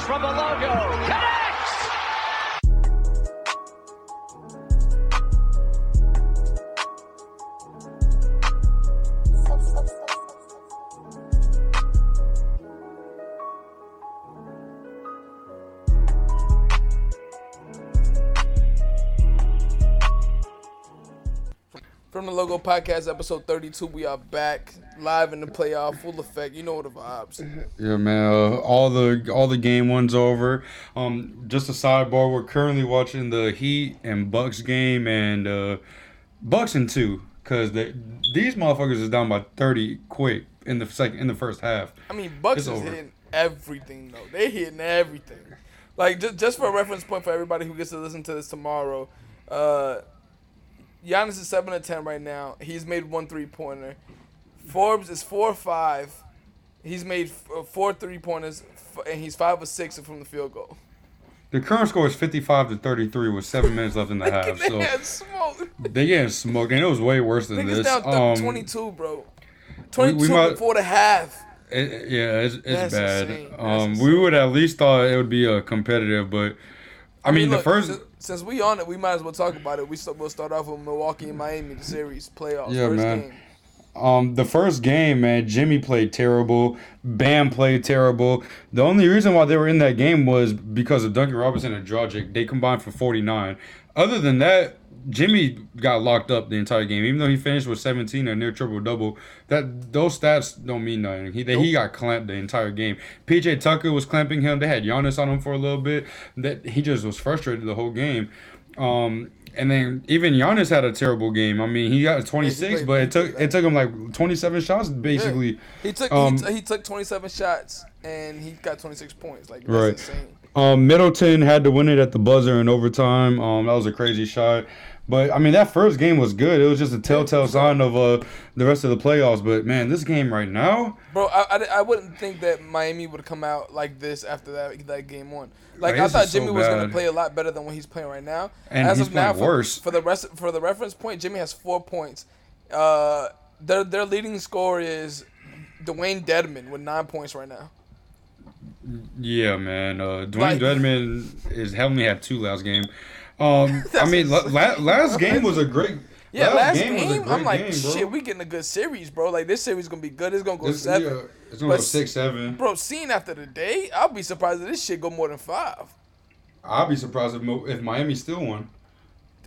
From the logo. Podcast, episode 32, we are back live in the playoff, full effect. You know the vibes. Yeah, man. Uh, all the all the game one's over. Um, just a sidebar. We're currently watching the Heat and Bucks game, and uh, Bucks in two, cause they, these motherfuckers is down by thirty quick in the second in the first half. I mean, Bucks It's is over. hitting everything, though. They're hitting everything. Like, just, just for a reference point for everybody who gets to listen to this tomorrow, uh, Giannis is 7 to 10 right now. He's made one three pointer. Forbes is 4 or 5. He's made f- uh, four three pointers, f- and he's 5 or 6 from the field goal. The current score is fifty five to thirty three with seven minutes left in the half. they So had smoke. they getting smoked, and it was way worse than Niggas this. down th- Um, 22, bro. 22 we might- before the half. It, yeah, it's, it's bad. Um, we would at least thought it would be a competitive, but I, mean, the look, first. Since we on it, we might as well talk about it. We we'll start off with Milwaukee and Miami, the series playoffs. Yeah, first man. game. Um, the first game, man, Jimmy played terrible. Bam played terrible. The only reason why they were in that game was because of Duncan Robinson and Dragic. They combined for 49. Other than that, Jimmy got locked up the entire game. Even though he finished with 17 and near triple double, that those stats don't mean nothing. He he got clamped the entire game. PJ Tucker was clamping him. They had Giannis on him for a little bit. That he just was frustrated the whole game. Um, and then even Giannis had a terrible game. I mean, he got 26, played- but it took it took him like 27 shots basically. He took Um, he, t- he took 27 shots and he got 26 points. Like that's Right. insane. Um, Middleton had to win it at the buzzer in overtime. Um, that was a crazy shot. But I mean, that first game was good. It was just a telltale sign of uh the rest of the playoffs. But man, this game right now, Bro, I, I, I wouldn't think that Miami would come out like this after that that game one. Like I thought is so Jimmy was gonna play a lot better than what he's playing right now. And As he's of now, for, worse. for the rest for the reference point, Jimmy has four points. Uh, their their leading scorer is Dewayne Dedmon with nine points right now. Yeah, man. Uh, Dewayne Like- Dedmon is only had two last game. Um, I mean, la- la- last game was a great. Yeah, last, was a game, great I'm like, game, shit, we getting a good series, bro. Like this series gonna be good. It's gonna go It's, seven. yeah, it's gonna But go six, seven. Bro, seeing after the day, I'll be surprised if this shit go more than five. I'll be surprised if, Mo- if Miami still won.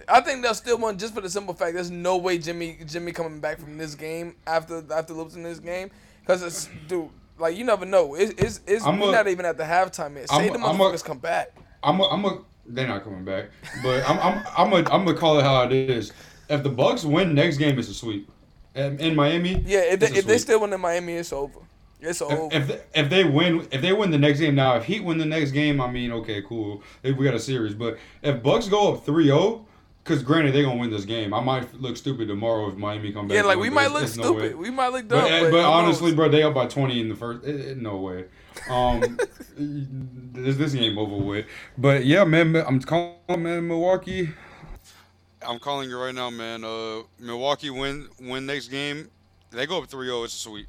I think they'll still win just for the simple fact there's no way Jimmy Jimmy coming back from this game after after losing this game because it's dude like you never know. It's it's, it's I'm we're a- not even at the halftime yet. Say I'm the motherfuckers come back. I'm a, I'm a, they're not coming back, but I'm I'm I'm a, I'm gonna call it how it is. If the Bucks win next game, it's a sweep. In, in Miami, Yeah, if they, if they still win in Miami, it's over. It's over. if, if they, if they win if they win the next game now, if Heat win the next game, I mean, okay, cool, If we got a series. But if Bucks go up 3-0, because granted they're gonna win this game, I might look stupid tomorrow if Miami come back. yeah, like we might but look it's- it's way. stupid. we might look dumb. But, But, but, honestly, knows? bro, they up by twenty in the first. eh, eh, no way. Um, this this game over with. But yeah, man, I'm calling man Milwaukee. I'm calling you right now, man. Uh, Milwaukee win win next game. They go up 3-0, It's a sweep.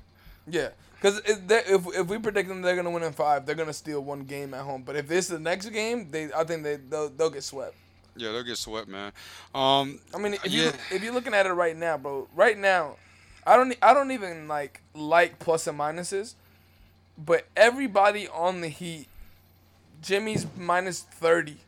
Yeah, because if, if if we predict them they're gonna win in five, they're gonna steal one game at home. But if this is the next game, they I think they they'll, they'll get swept. Yeah, they'll get swept, man. Um, I mean, if Yeah. you if you're looking at it right now, bro, right now, I don't I don't even like like plus and minuses, but everybody on the Heat, Jimmy's minus thirty,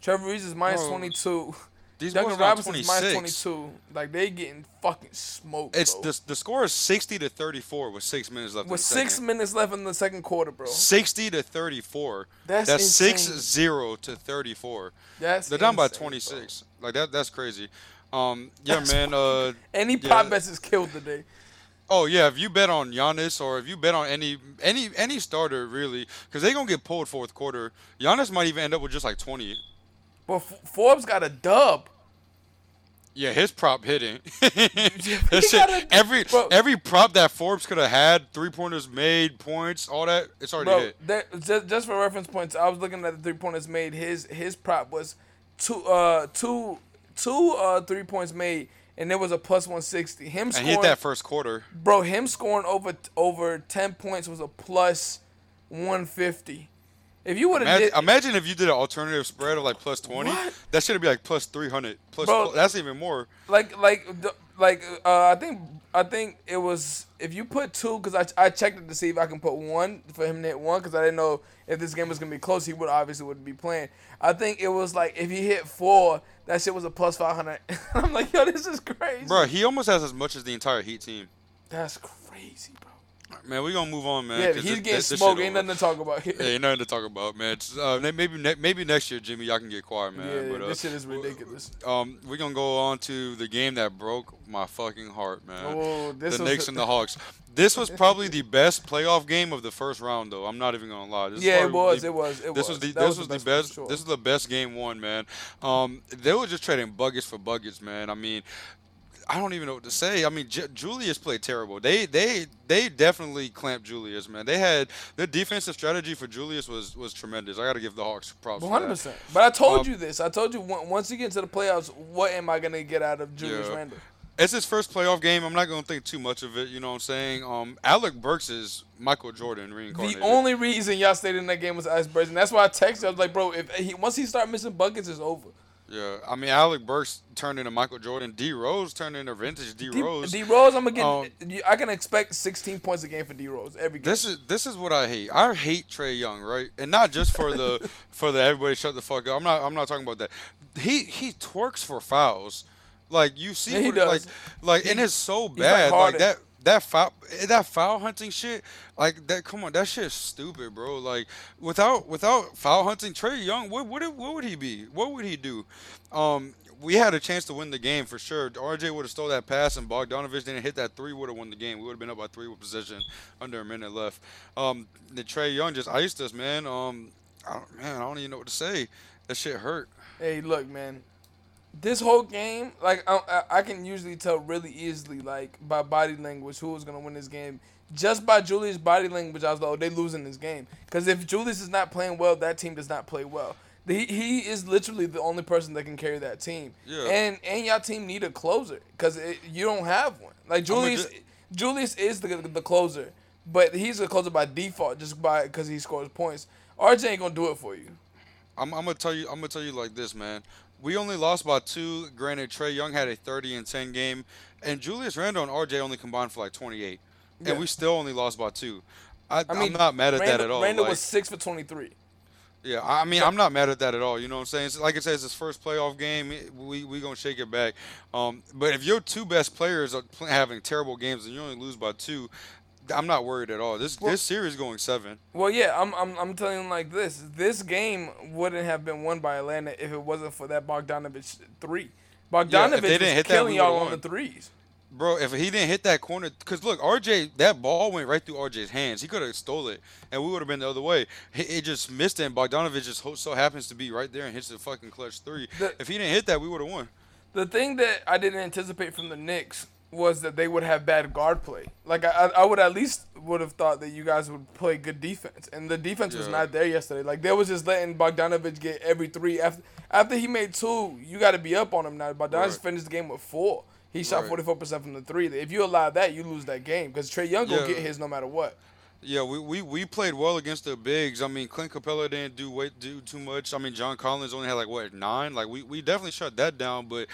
Trevor Reeves is minus Bro, twenty two, these Duncan Robinson's minus 26. twenty two. Like they getting fucking smoked. It's bro. the the score is 60 to 34 with six minutes left. in with six second. minutes left in the second quarter, bro. 60 to 34. That's That's insane. six zero to 34. That's They're down by bro. 26. Like that. That's crazy. Um, yeah, That's man. Uh, Any Yeah. prop bets is killed today. oh yeah. If you bet on Giannis or if you bet on any any any starter really, because they're gonna get pulled fourth quarter. Giannis might even end up with just like 20. But F- Forbes got a dub. Yeah, his prop hitting. Shit- every bro. every prop that Forbes could have had, three pointers made, points, all that, it's already Bro, hit. that, just, just for reference points, I was looking at the three pointers made. His his prop was two uh two two uh three points made, and there was a plus one sixty. Him And scoring, he hit that first quarter. bro. Him scoring over over ten points was a plus one fifty. If you would have Imagine, imagine if you did an alternative spread of like plus twenty. What? That should be like plus three hundred. Plus, Bro. that's even more. like like like uh, I think I think it was if you put two because I, I checked it to see if I can put one for him to hit one because I didn't know if this game was gonna be close he would obviously wouldn't be playing. I think it was like if he hit four that shit was a plus five hundred. I'm like yo this is crazy. Bro, he almost has as much as the entire Heat team. That's crazy, bro. Man, we gonna move on, man. Yeah, he's this- getting smoked. Ain't nothing to talk about. Yeah, ain't nothing to talk about, man. Uh, maybe ne- maybe next year, Jimmy, y'all can get quiet, man. yeah, but, uh, this shit is ridiculous. Um, we're gonna go on to the game that broke my fucking heart, man. Oh, this the Knicks and the Hawks. This was probably the best playoff game of the first round, though. I'm not even gonna lie. This Yeah, it was. the- It was. It this was. the this was was the the best best. sure. This was the best game one, man. Um, they were just trading buckets for buckets, man. I mean, I don't even know what to say. I mean, J- Julius played terrible. They they they definitely clamped Julius, man. They had their defensive strategy for Julius was was tremendous. I got to give the Hawks props. One hundred percent. But I told Um, you this. I told you on- once you get into the playoffs, what am I gonna get out of Julius Yeah. Randle? It's his first playoff game. I'm not gonna think too much of it. You know what I'm saying? Um, Alec Burks is Michael Jordan reincarnated. The only reason y'all stayed in that game was icebergs, and that's why I texted. I was like, bro, if he once he start missing buckets, it's over. Yeah, I mean Alec Burks turned into Michael Jordan. D Rose turned into vintage D Rose. D Rose, I'm gonna get. Um, I can expect 16 points a game for D Rose every game. This is this is what I hate. I hate Trae Young, right? And not just for the for the everybody shut the fuck up. I'm not I'm not talking about that. He he twerks for fouls. Like you see Yeah, he what, does. like like and it's so bad. Like, Harden. that that foul that foul hunting shit. Like that come on, that shit's stupid, bro. Like without without foul hunting Trae Young, what would what would he be? What would he do? Um we had a chance to win the game for sure. RJ would have stole that pass and Bogdanovich didn't hit that three, would have won the game. We would have been up by three with possession under a minute left. Um, the Trae Young just iced us, man. Um, I man, I don't even know what to say. That shit hurt. Hey, look, man. This whole game, like I, I- can usually tell really easily, like by body language, who is gonna win this game. Just by Julius' body language, I was like, oh, they losing this game. Because if Julius is not playing well, that team does not play well. He, he is literally the only person that can carry that team. Yeah. And and y'all team need a closer because you don't have one. Like Julius, ju- Julius is the the closer, but he's a closer by default just by because he scores points. RJ ain't gonna do it for you. I'm, I'm gonna tell you. I'm gonna tell you like this, man. We only lost by two. Granted, Trae Young had a 30 and 10 game, and Julius Randle and RJ only combined for like 28, Yeah. and we still only lost by two. I, I mean, am not mad at that at all. Randle like- was six for twenty three. Yeah, I mean, I'm not mad at that at all. You know what I'm saying? It's, like I said, it's his first playoff game. We we gonna shake it back. Um, but if your two best players are having terrible games and you only lose by two, I'm not worried at all. This Well- this series going seven. Well, yeah, I'm, I'm I'm telling you like this. This game wouldn't have been won by Atlanta if it wasn't for that Bogdanovich three. Bogdanovich they didn't was hit killing y'all on the threes. Bro, if he didn't hit that corner, because look, RJ, that ball went right through RJ's hands. He could have stole it, and we would have been the other way. It, it just missed it, and Bogdanovich just so happens to be right there and hits the fucking clutch three. The- if he didn't hit that, we would have won. The thing that I didn't anticipate from the Knicks was that they would have bad guard play. Like I, I would at least would have thought that you guys would play good defense, and the defense was not there yesterday. Like they was just letting Bogdanovich get every three after after he made two. You got to be up on him now. Bogdanovich Right. finished the game with four. He shot forty four percent from the three. If you allow that, you lose that game because Trae Young Yeah. get his no matter what. Yeah, we, we, we played well against the bigs. I mean, Clint Capela didn't do do too much. I mean, John Collins only had like what nine. Like we, we definitely shut that down. But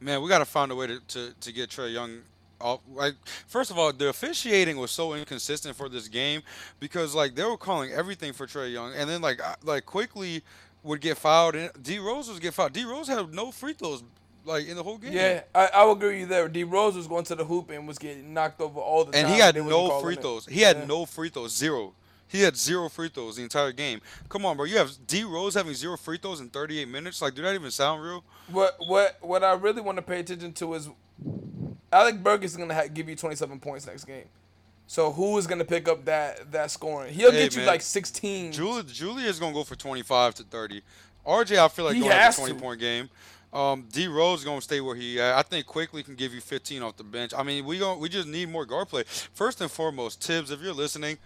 man, we got to find a way to, to, to get Trae Young. Off. Like first of all, the officiating was so inconsistent for this game because like they were calling everything for Trae Young, and then like like Quickley would get fouled, and D Rose was get fouled. D Rose had no free throws like in the whole game. Yeah, I, I will agree with you there. D Rose was going to the hoop and was getting knocked over all the and time. And he had no free it. throws. He had Yeah. no free throws, zero. He had zero free throws the entire game. Come on, bro. You have D Rose having zero free throws in 38 minutes. Like, do that even sound real? What what what I really want to pay attention to is Alec Burke is gonna ha- give you 27 points next game. So who is gonna pick up that that scoring? He'll Hey, get you man. like 16. Julia, Julia is gonna go for 25 to 30. RJ, I feel like He gonna have has a 20 to. point game. Um, D Rose is gonna stay where he at. I think Quickley can give you 15 off the bench. I mean, we going we just need more guard play. First and foremost, Thibs, if you're listening.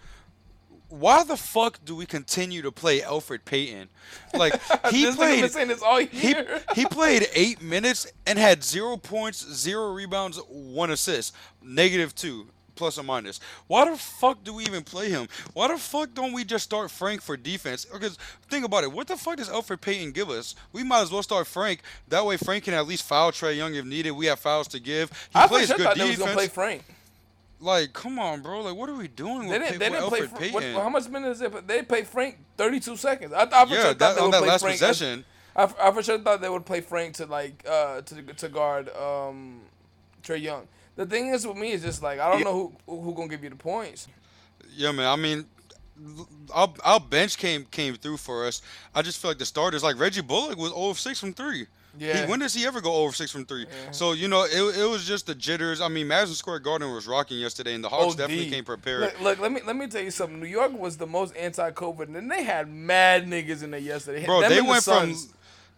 Why the fuck do we continue to play Elfrid Payton? Like he played saying this all he he played eight minutes and had zero points, zero rebounds, one assist, negative two plus or minus. Why the fuck do we even play him? Why the fuck don't we just start Frank for defense? Because think about it, what the fuck does Elfrid Payton give us? We might as well start Frank. That way Frank can at least foul Trae Young if needed. We have fouls to give. He I plays good thought they was defense. gonna play Frank. like, come on, bro. Like, what are we doing They with, didn't. They didn't play. Elfrid what, Payton? how much minutes did they? They played Frank 32 seconds. I, I for sure yeah, that, they on that play last Frank. possession. I, I for sure thought they would play Frank to like uh to to guard um Trae Young. The thing is with me is just like I don't know who who gonna give you the points. Yeah, man. I mean, our, our bench came came through for us. I just feel like the starters, like Reggie Bullock, was 0 of 6 from three. Yeah. He, when does he ever go over six from three? So you know, it, it was just the jitters. I mean, Madison Square Garden was rocking yesterday, and the Hawks OD. definitely came prepared. Look, look, let me let me tell you something. New York was the most anti-COVID, and then they had mad niggas in there yesterday. Bro, Them they and the went from.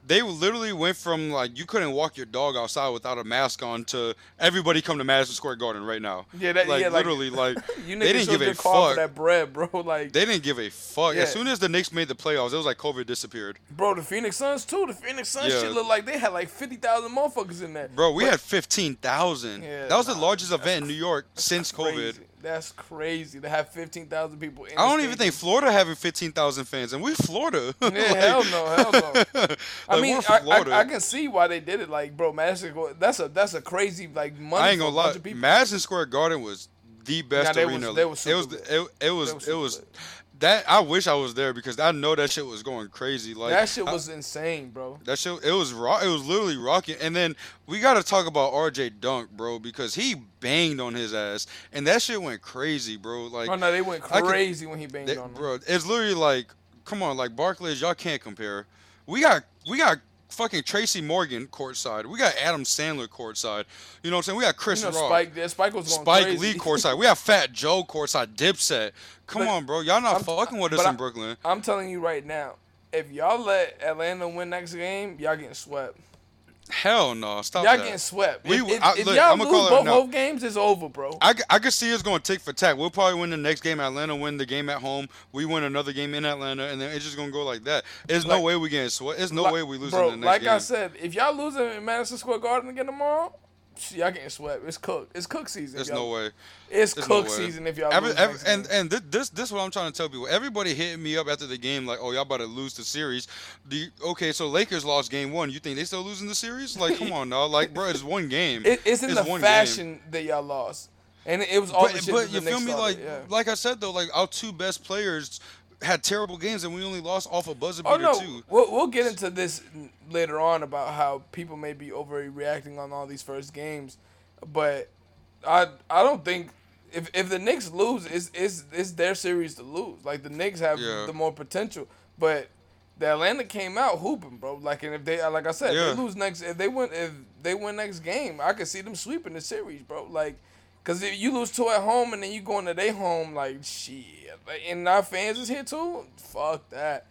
They literally went from like you couldn't walk your dog outside without a mask on to everybody come to Madison Square Garden right now. Yeah, that- like yeah, literally like You niggas they didn't give a fuck. that bread, bro. Like, They didn't give a fuck. Yeah. As soon as the Knicks made the playoffs, it was like COVID disappeared. bro, the Phoenix Suns too. The Phoenix Suns Yeah. shit looked like they had like fifty thousand motherfuckers in there. Bro, we But- had fifteen thousand. Yeah, that was the largest event in New York since COVID. That's crazy to have fifteen thousand people. in I don't even think. Florida having fifteen thousand fans, and we're Florida. Yeah, hell no, hell no. I Like, mean, we're I. I, I can see why they did it. Like, bro, Madison, that's a that's a crazy like money. I ain't gonna lie. Madison Square Garden was the best was- arena. they was it was. It, it was. was It was. That I wish I was there because I know that shit was going crazy. Like that shit I- was insane, bro. that shit. It was rock. It was literally rocking. And then we got to talk about R.J. Dunk, bro, because he banged on his ass, and that shit went crazy, bro. Like Oh no, they went I could- crazy when he banged They- on them. bro, it's literally like, come on, like Barclays, y'all can't compare. We got we got fucking Tracy Morgan courtside. We got Adam Sandler courtside. You know what I'm saying? We got Chris You know, Rock, Spike, Spike was going Spike crazy. Lee courtside. We have Fat Joe courtside, Dipset. Come Look, on, bro, y'all not I'm- fucking with us in I- Brooklyn. I'm telling you right now, if y'all let Atlanta win next game, y'all getting swept. Hell no, stop Y'all that. getting swept. We- if I- if look, y'all I'ma lose both, both games, it's over, bro. I, I can see it's going tick for tack. We'll probably win the next game. Atlanta win the game at home. We win another game in Atlanta, and then it's just gonna go like that. There's no way we getting swept. There's no Like- way we losing bro, the next like game. I said, if y'all losing in Madison Square Garden again tomorrow, y'all getting swept. It's cook. It's cook season. There's y'all- no way. It's There's no cook way. season if y'all Every, every, and and thi- this this is what I'm trying to tell people. Everybody hit me up after the game like, "Oh, y'all about to lose the series." You, okay, so Lakers lost game one. You think they still losing the series? Like, come on, now. Like, bro, it's one game. It, it's in the one game. fashion that y'all lost, and it, was all the But, shit but you the feel me? Like, yeah. like I said though, like our two best players had terrible games, and we only lost off a buzzer oh, beater Oh no, too. we'll, we'll get into this later on about how people may be overreacting on all these first games, but I I don't think if if the Knicks lose, it's it's it's their series to lose. Like the Knicks have Yeah. the more potential, but the Atlanta came out hooping, bro. Like and if they like I said, Yeah. they lose next, if they win if they win next game, I could see them sweeping the series, bro. Like. Cause if you lose two at home and then you going to their home, like shit, and our fans is here too. Fuck that.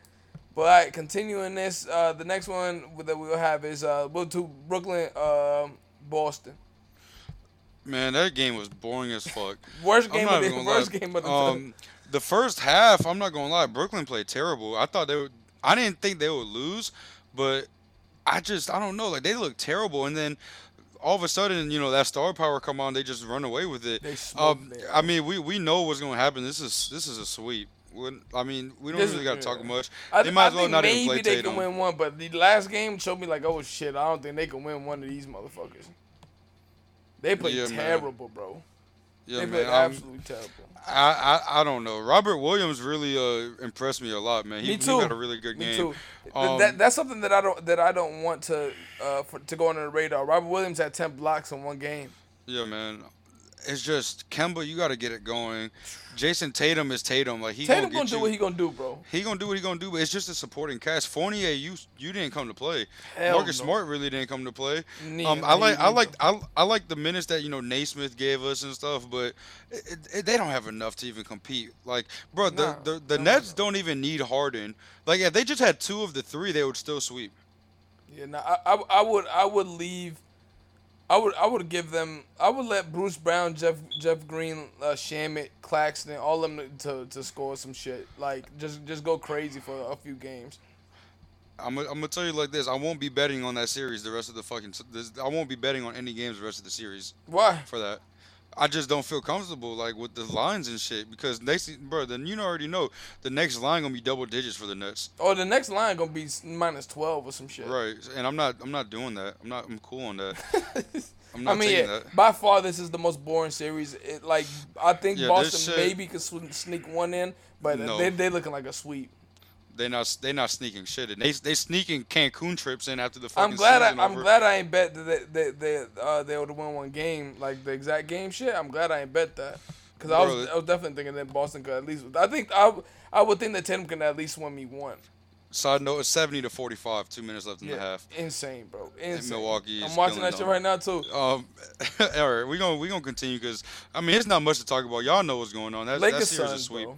But right, continuing this, uh, the next one that we'll have is uh, we'll do Brooklyn, um Boston. Man, that game was boring as fuck. Worst game of the worst lie. game of the um, the first half, I'm not gonna lie, Brooklyn played terrible. I thought they would. I didn't think they would lose, but I just I don't know. Like they looked terrible, and then all of a sudden, you know, that star power come on, they just run away with it. Um, I mean, we we know what's gonna happen. This is this is a sweep. When- I mean, we don't This really gotta talk much. I, they might I as well not even play they Tatum. can win one, but the last game showed me like, oh shit, I don't think they can win one of these motherfuckers. They played Yeah, man. terrible, bro. Yeah, they man. I'm- absolutely terrible. I, I I don't know. Robert Williams really uh impressed me a lot, man. He, Me he too. had a really good Me game. too. Um, that, that's something that I don't that I don't want to uh for, to go under the radar. Robert Williams had ten blocks in one game. Yeah, man. It's just Kemba, you got to get it going. Jayson Tatum is Tatum. Like he Tatum gonna, gonna do you. what he gonna do, bro. he gonna do what he gonna do, but it's just a supporting cast. Fournier, you you didn't come to play. Hell Marcus no. Smart really didn't come to play. Neither Um, I like I like I, I like the minutes that you know Nesmith gave us and stuff, but it, it, they don't have enough to even compete. Like, bro, the Nah, the, the no, Nets no. don't even need Harden. Like, if they just had two of the three, they would still sweep. Yeah, no, I, I, I would I would leave. I would I would give them. I would let Bruce Brown, Jeff Jeff Green, uh, Shamet, Claxton, all of them to, to score some shit. Like just just go crazy for a few games. I'm gonna, I'm gonna tell you like this: I won't be betting on that series the rest of the fucking. This, I won't be betting on any games the rest of the series Why? for that. I just don't feel comfortable like with the lines and shit because next, bro, then you already know the next line gonna be double digits for the Nets, Or the next line gonna be minus twelve or some shit. right? And I'm not, I'm not doing that. I'm not, I'm cool on that. I'm I mean, yeah, that. by far this is the most boring series. It, like I think Yeah, Boston shit- maybe could sneak one in, but No. they they looking like a sweep. They not, they not sneaking shit. in. They, they sneaking Cancun trips in after the fucking I'm glad I, over. glad I ain't bet that they they they, uh, they would win one game like the exact game shit. I'm glad I ain't bet that because I was I was definitely thinking that Boston could at least. I think I I would think that Tatum can at least win me one. Side note: it's 70 to 45. Two minutes left in the half. insane, bro. Insane. Milwaukee I'm watching that shit right now too. Um, all right, we gonna we gonna continue because I mean it's not much to talk about. Y'all know what's going on. That's that Lakers series is sweep. bro.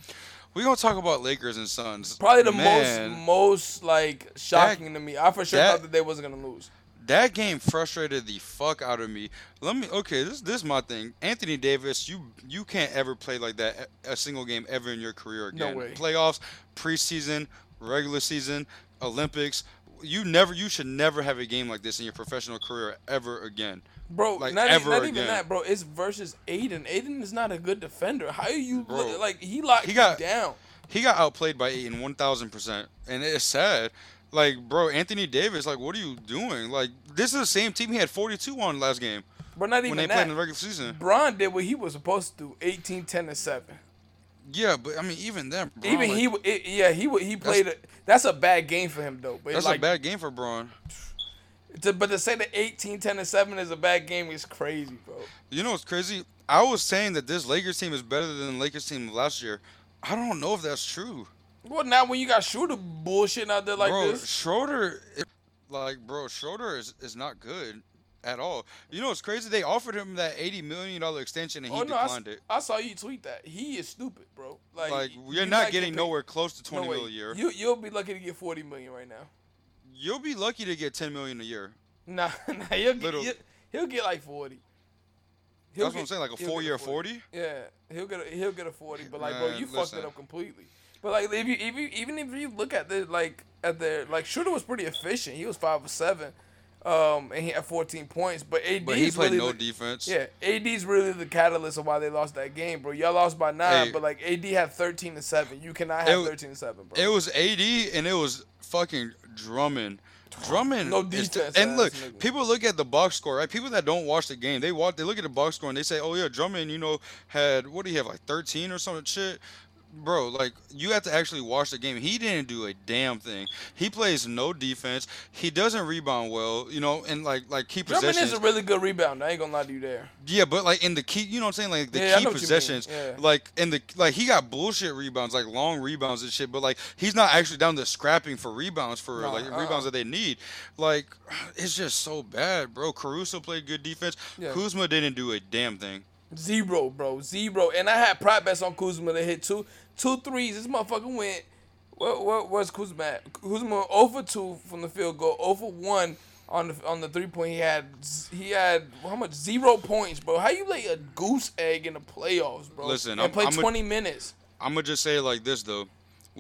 We gonna talk about Lakers and Suns. Probably the Man, most most like shocking to me. I for sure that- thought that they wasn't gonna lose. that game frustrated the fuck out of me. Let me okay, this this is my thing. Anthony Davis, you you can't ever play like that a a single game ever in your career again. No way. Playoffs, preseason, regular season, Olympics. You never you should never have a game like this in your professional career ever again. Bro, Like, not, ever not even again. that, bro. It's versus Ayton. Ayton is not a good defender. How are you Bro, look, like he locked he got- down? He got outplayed by Ayton one thousand percent, and it's sad. Like, bro, Anthony Davis, like, what are you doing? Like, this is the same team he had forty two on last game But not even when they that. played in the regular season. Bron did what he was supposed to do 18, 10, and 7. Yeah, but I mean, even then, bro, even like, he, it, yeah, he he played. That's, a, that's a bad game for him though. But That's like, a bad game for Bron. To, but to say that 18, 10, and 7 is a bad game is crazy, bro. You know what's crazy? I was saying that this Lakers team is better than the Lakers team of last year. I don't know if that's true. Well, now when you got Schroeder bullshitting out there like bro, this, Schroeder, like, bro, Schroeder is, is not good at all. You know what's crazy? They offered him that eighty million dollar extension and he oh no, I, declined it. I saw you tweet that. He is stupid, bro. Like, Like, you you're not getting getting nowhere close to no twenty way. mil a year. You you'll be lucky to get forty million right now. You'll be lucky to get ten million a year. Nah, nah, he'll get he'll, he'll get like forty. He'll That's what I'm saying, like a four year forty. Yeah, he'll get a, he'll get a forty, but like, bro, Man, you fucked it up completely. But like, if you, if you even if you look at the like at the like Schroeder was pretty efficient. He was five or seven, um, and he had fourteen points. But AD But he played really no the, defense. Yeah, AD's really the catalyst of why they lost that game, bro. Y'all lost by nine, Hey. but like AD had thirteen to seven. You cannot have wa- thirteen to seven, bro. It was AD and it was fucking Drummond. Drummond. No defense and look, nigga. people look at the box score, right? People that don't watch the game, they watch, they look at the box score and they say, "Oh yeah, Drummond, you know, had what do you have like 13 or some shit." Bro, like you have to actually watch the game. He didn't do a damn thing. He plays no defense. He doesn't rebound well, you know, and like like key Drummond possessions. is a really good rebounder. I ain't gonna lie to you there. Yeah, but like in the key, you know what I'm saying? Like the Yeah, key know what you mean, possessions, yeah. like in the like he got bullshit rebounds, like long rebounds and shit. But like he's not actually down to scrapping for rebounds for like uh-uh. rebounds that they need. Like it's just so bad, bro. Caruso played good defense. Yeah. Kuzma didn't do a damn thing. Zero, bro. Zero. And I had prop bets on Kuzma to hit two two threes. This motherfucker went. What what where's Kuzma at? Kuzma 0 for two from the field goal, over one on the on the three point. He had he had how much zero points, bro. How you lay a goose egg in the playoffs, bro? Listen, and I'm- play I'm a- 20 minutes. I'm gonna just say it like this though.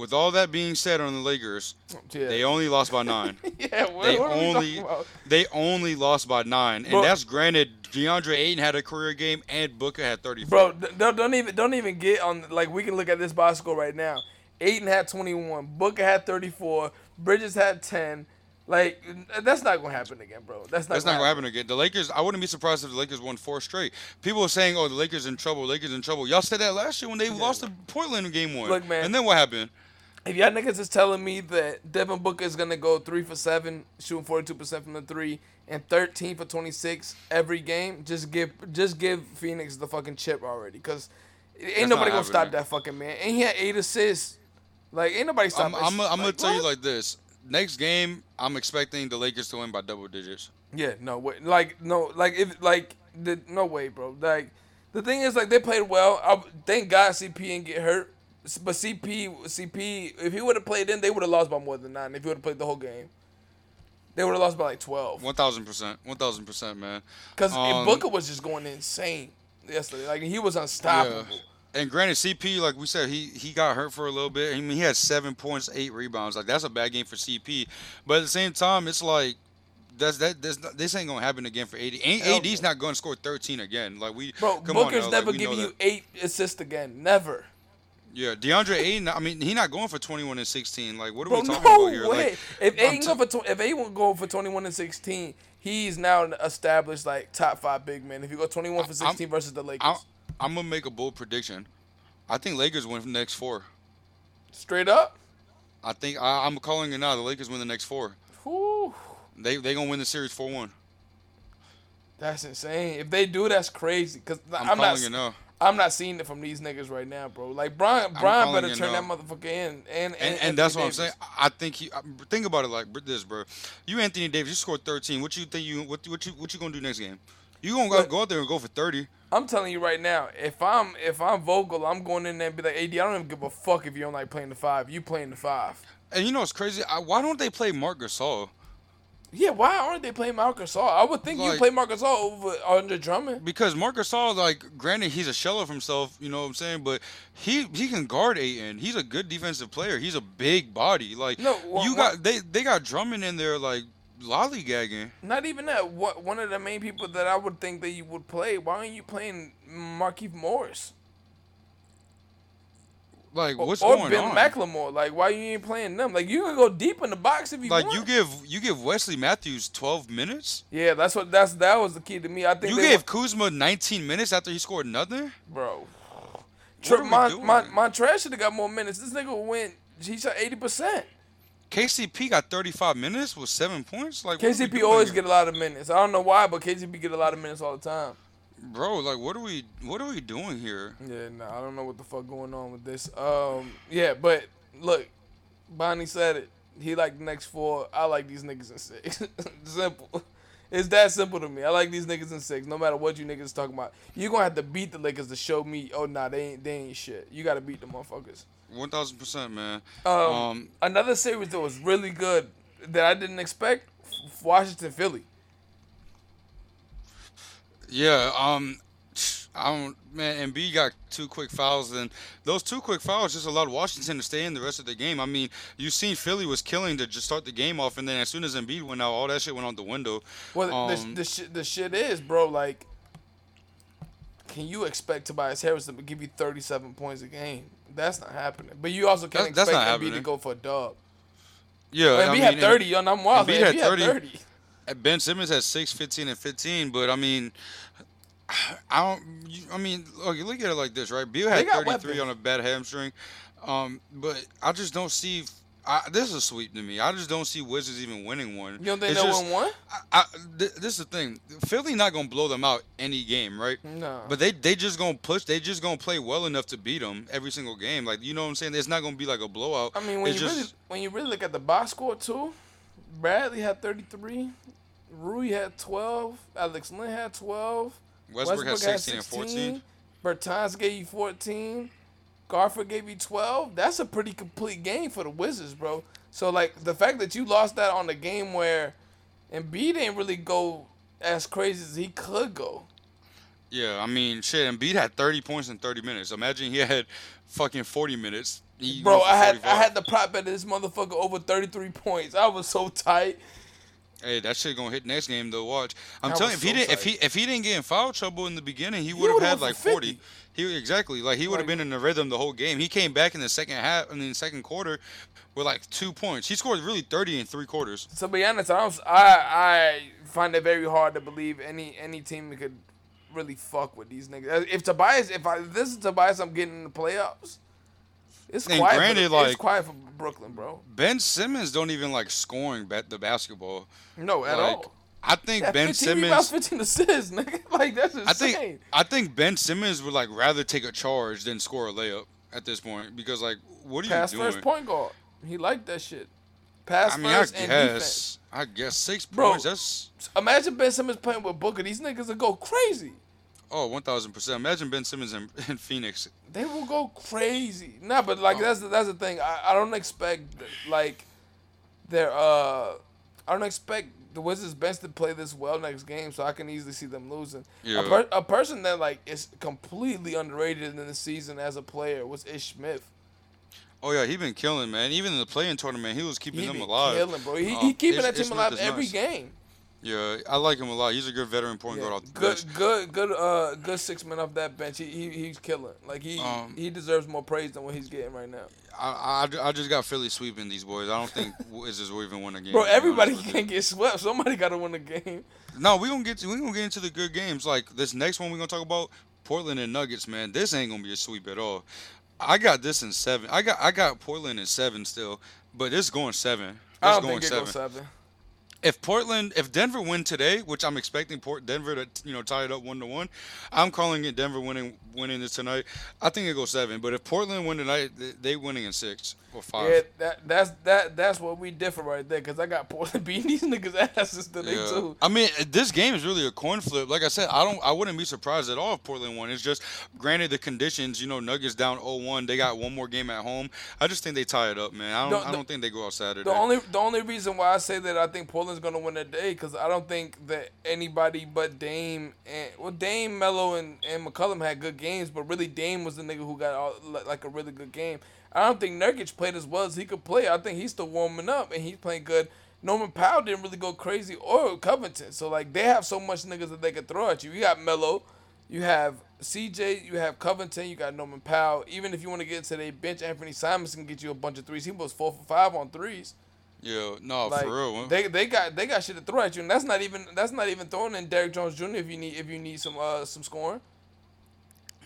With all that being said on the Lakers, Yeah, they only lost by nine. yeah. What, they what only they only lost by nine, and Bro- that's granted. DeAndre Ayton had a career game, and Booker had 34. Bro, don't, don't even don't even get on like we can look at this box score right now. Ayton had 21, Booker had 34, Bridges had 10. Like that's not gonna happen again, bro. That's not. That's not gonna happen again. The Lakers. I wouldn't be surprised if the Lakers won four straight. People are saying, "Oh, the Lakers in trouble. Lakers in trouble." Y'all said that last year when they lost to Portland in Game One. Look, man. And then what happened? If y'all niggas is telling me that Devin Booker is gonna go three for seven, shooting 42 percent from the three, and 13 for 26 every game, just give just give Phoenix the fucking chip already, cause ain't That's nobody gonna stop that fucking man. And he had eight assists. Like ain't nobody I'm, stopping. I'm, I'm gonna tell you like this. Next game, I'm expecting the Lakers to win by double digits. Yeah, no way. Like no, like if like the no way, bro. Like the thing is, like they played well. I, thank God CP didn't get hurt. But CP, CP, if he would have played in, they would have lost by more than nine. If he would have played the whole game, they would have lost by like twelve. One thousand percent. One thousand percent, man. Because Um, Booker was just going insane yesterday. Like he was unstoppable. Yeah. And granted, CP, like we said, he he got hurt for a little bit. I mean, he had seven points, eight rebounds. Like that's a bad game for CP. But at the same time, it's like That's that. That's not, this ain't gonna happen again for AD. AD's not gonna score 13 again. Like we, Bro, come on Booker's like, never we giving you eight assists again. Never. Yeah, DeAndre Ayton. I mean, he not going for 21 and 16. Like, what are Bro, we talking no about here? way. Like, if I'm t- go for tw- if Ayton go for twenty one and sixteen, he's now an established like top five big man. If you go twenty one for sixteen versus the Lakers, I'm, I'm gonna make a bold prediction. I think Lakers win the next four. straight up, I think I, I'm calling it now. The Lakers win the next four. whew, They they gonna win the series four one. that's insane. If they do, that's crazy. Cause I'm, I'm, not, calling it now. I'm not seeing it from these niggas right now, bro. Like Brian, Brian better turn that motherfucker in, and and, And, and that's what I'm saying. I think he. Think about it like this, bro. You Anthony Davis, you scored 13. What you think you what what you what you gonna do next game? You gonna go, go out there and go for 30? I'm telling you right now, if I'm if I'm Vogel, I'm going in there and be like, AD, I don't even give a fuck if you don't like playing the five. You playing the five. And you know what's crazy? I, why don't they play Marc Gasol? Yeah, why aren't they playing Marc Gasol? I would think you Like- play Marc Gasol over under Drummond. Because Marc Gasol, like, granted, he's a shell of himself, you know what I'm saying? But he he can guard Ayton. He's a good defensive player. He's a big body. Like, No, wha- you got they they got Drummond in there, like lollygagging. Not even that. What one of the main people that I would think that you would play? Why aren't you playing Markieff Morris Like, or, what's or going Ben on? McLemore? Like, why you ain't playing them? Like, you can go deep in the box if you like, want. you give you give Wesley Matthews 12 minutes. yeah, that's what that's that was the key to me. I think You gave wa- Kuzma 19 minutes after he scored nothing. bro. are Tri- we Mon, doing? Mon, Montrez should have got more minutes. This nigga went. He shot eighty percent. KCP got 35 minutes with seven points. Like, what are we KCP always here? get a lot of minutes. I don't know why, but KCP get a lot of minutes all the time. Bro. Like, what are we what are we doing here? Yeah, no, I don't know what the fuck going on with this. Um, yeah, but look, Bonnie said it. He like the next four. I like these niggas in six. simple. It's that simple to me. I like these niggas in six. No matter what you niggas talking about, you gonna have to beat the Lakers to show me. Oh nah, they ain't they ain't shit. You gotta beat the motherfuckers. 1000 percent, man. Um, Um, another series that was really good that I didn't expect. Washington Philly. Yeah, um, I don't, man. Embiid got two quick fouls, and those two quick fouls just allowed Washington to stay in the rest of the game. I mean, you seen Philly was killing to just start the game off, and then as soon as Embiid went out, all that shit went out the window. Well, Um, the, the shit the shit is, bro. Like, can you expect Tobias Harris to give you thirty seven points a game? That's not happening. But you also can't That's- that's expect not Embiid to go for a dub. Yeah, Well, I mean, had and- thirty. Yo, I'm wild. Embiid Embiid had had 30. Ben Simmons has six, 15, and 15. But I mean, I don't. I mean, look, you look at it like this, right? Beal They had 33 weapons. on a bad hamstring, um, but I just don't see. I, this is a sweep to me. I just don't see Wizards even winning one. You don't think no one? I, I, th- this is the thing. Philly not gonna blow them out any game, right? No. But they they just gonna push. They just gonna play well enough to beat them every single game. Like you know what I'm saying? It's not gonna be like a blowout. I mean, when it's you just, really when you really look at the box score too, Bradley had thirty three, Rui had twelve, Alex Len had twelve. Westbrook, had 16 and 14. Bertans gave you 14. Gafford gave you 12. That's a pretty complete game for the Wizards, bro. So, like, the fact that you lost that on the game where Embiid didn't really go as crazy as he could go. Yeah, I mean, shit. Embiid had 30 points in 30 minutes. Imagine he had fucking 40 minutes. He Bro, I had I had the prop bet this motherfucker over 33 points. I was so tight. Hey, that shit gonna hit next game though. Watch. I'm I telling you, if he didn't, if he if he didn't get in foul trouble in the beginning, he would have had like for 40. 50. He exactly like he would have Like- been in the rhythm the whole game. He came back in the second half, in the second quarter, with like two points. He scored really 30 in three quarters. To be honest, I don't, I I find it very hard to believe any any team could really fuck with these niggas. Uh, if Tobias, if I if this is Tobias, I'm getting in the playoffs. It's And quiet. granted, for, the- it's like- quiet for Brooklyn, bro. Ben Simmons don't even like scoring bet the basketball. No, at like, all. I think Yeah, Ben 15 rebounds, Simmons. 15 assists, nigga. Like that's insane. I think I think Ben Simmons would like rather take a charge than score a layup at this point because like what are Pass you doing? Pass first point guard. He liked that shit. Pass I mean, I first and defense. I guess six Bro. points. That's Imagine Ben Simmons playing with Booker. These niggas would go crazy. oh, one thousand percent. Imagine Ben Simmons in, in Phoenix. They will go crazy. Nah, but like that's the, that's the thing. I, I don't expect like their uh I don't expect the Wizards bench to play this well next game, so I can easily see them losing. Yeah. A, per, a person that like is completely underrated in the season as a player was Ish Smith. Oh yeah, he been killing man. Even in the playing tournament, he was keeping He them alive. killing, bro. He, Um, he keeping that team alive every nice. game. Yeah, I like him a lot. He's a good veteran point Yeah, guard off the good, bench. good, good, uh, good six men off that bench. He, he he's killing. Like he Um, he deserves more praise than what he's getting right now. I, I, I just got Philly sweeping these boys. I don't think Wizards will even win a game. Bro, everybody can't get swept. Somebody got to win the game. No, we gonna get to we gonna get into the good games. Like this next one we are gonna talk about Portland and Nuggets. Man, this ain't gonna be a sweep at all. I got this in seven. I got I got Portland in seven still, but it's going seven. This I don't going think it goes seven. if Portland, if Denver win today, which I'm expecting Port Denver to you know tie it up one to one, I'm calling it Denver winning winning this tonight. I think it goes seven. But if Portland win tonight, they, they winning in six or five. Yeah, that that's that that's what we differ right there. Cause I got Portland beating these niggas asses today Yeah. too. I mean, this game is really a coin flip. Like I said, I don't, I wouldn't be surprised at all if Portland won. It's just, granted, the conditions. You know, Nuggets down 0-1. They got one more game at home. I just think they tie it up, man. I don't, The- I don't think they go out Saturday. The only the only reason why I say that I think Portland's gonna win today because I don't think that anybody but Dame and well Dame, Melo, and, and McCollum had good games, but really Dame was the nigga who got all, like a really good game. I don't think Nurkic played as well as he could play. I think he's still warming up and he's playing good. Norman Powell didn't really go crazy or Covington, so like they have so much niggas that they could throw at you. You got Melo, you have CJ, you have Covington, you got Norman Powell. Even if you want to get into their bench, Anfernee Simons can get you a bunch of threes. He was four for five on threes. yeah, no, Like for real. they they got they got shit to throw at you, and that's not even that's not even throwing in Derrick Jones Jr. if you need if you need some uh some scoring.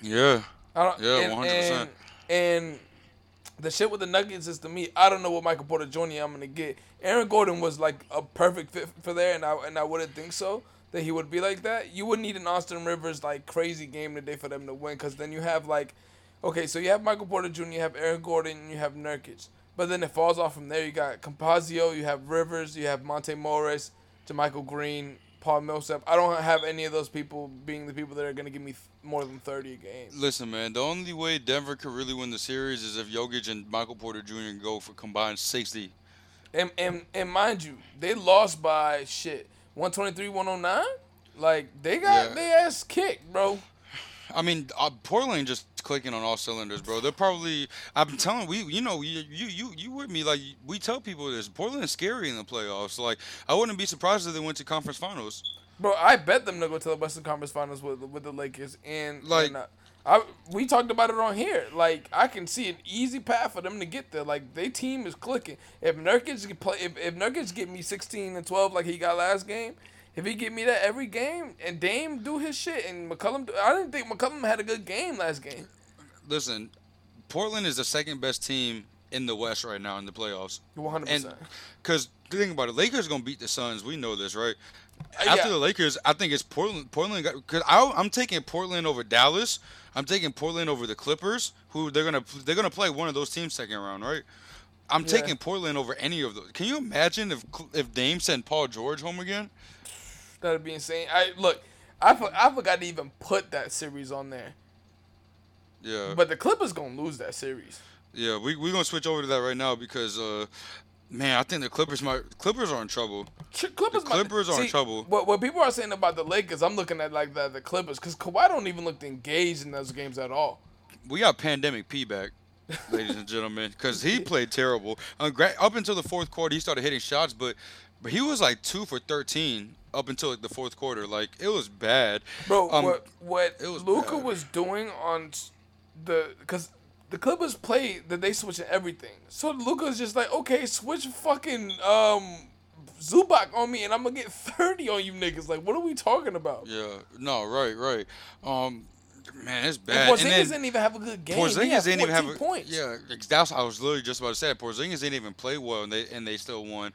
yeah, I don't, Yeah, 100%. And, and the shit with the Nuggets is to me, I don't know what Michael Porter Jr. I'm gonna get. Aaron Gordon was like a perfect fit for there, and I and I wouldn't think so that he would be like that. You would need an Austin Rivers like crazy game today for them to win, because then you have like, okay, so you have Michael Porter Jr., you have Aaron Gordon, you have Nurkic. But then it falls off from there. You got Campazzo, you have Rivers, you have Monte Morris, to Michael Green, Paul Millsap. I don't have any of those people being the people that are gonna give me th- more than thirty a game. Listen, man, the only way Denver could really win the series is if Jokic and Michael Porter Jr. go for combined 60. And and and mind you, they lost by shit 123 109. Like they got Yeah. they ass kicked, bro. I mean, uh, Portland just clicking on all cylinders, bro. They're probably. I'm telling we, you know, you you you you with me. Like we tell people this. Portland is scary in the playoffs. Like I wouldn't be surprised if they went to conference finals. Bro, I bet them to go to the Western Conference Finals with with the Lakers and Like- and, uh, I we talked about it on here. Like I can see an easy path for them to get there. Like their team is clicking. If Nurkic can play, if if Nurkic get me 16 and 12 like he got last game, if he give me that every game and Dame do his shit and McCollum, do, I didn't think McCollum had a good game last game. Listen, Portland is the second best team in the West right now in the playoffs. 100. And percent because think about it, Lakers gonna beat the Suns. We know this, right? Uh, After yeah. the Lakers, I think it's Portland. Portland got because I'm taking Portland over Dallas. I'm taking Portland over the Clippers, who they're gonna they're gonna play one of those teams second round, right? I'm Yeah. taking Portland over any of those. Can you imagine if if Dame sent Paul George home again? That'd be insane. I look, I for, I forgot to even put that series on there. Yeah, But the Clippers gonna lose that series. yeah. We we gonna switch over to that right now because uh, man, I think the Clippers might Clippers are in trouble. Clippers, The might- Clippers are in trouble. What what people are saying about the Lakers, I'm looking at like the the Clippers because Kawhi don't even look engaged in those games at all. we got pandemic P back, ladies and gentlemen, because he played terrible. Uh, up until the fourth quarter, he started hitting shots, but but he was like two for thirteen up until like, the fourth quarter. Like it was bad, Bro, Um, what what it was Luka bad. was doing on the because the Clippers play that they switching everything. So Luka's just like, okay, switch fucking um Zubac on me, and I'm gonna get 30 on you niggas. Like, what are we talking about? Yeah, no, right, right. Um, man, it's And bad. Porzingis And then didn't even have a good game. Porzingis didn't even have a, points. Yeah, that's I was literally just about to say. Porzingis didn't even play well, and they and they still won.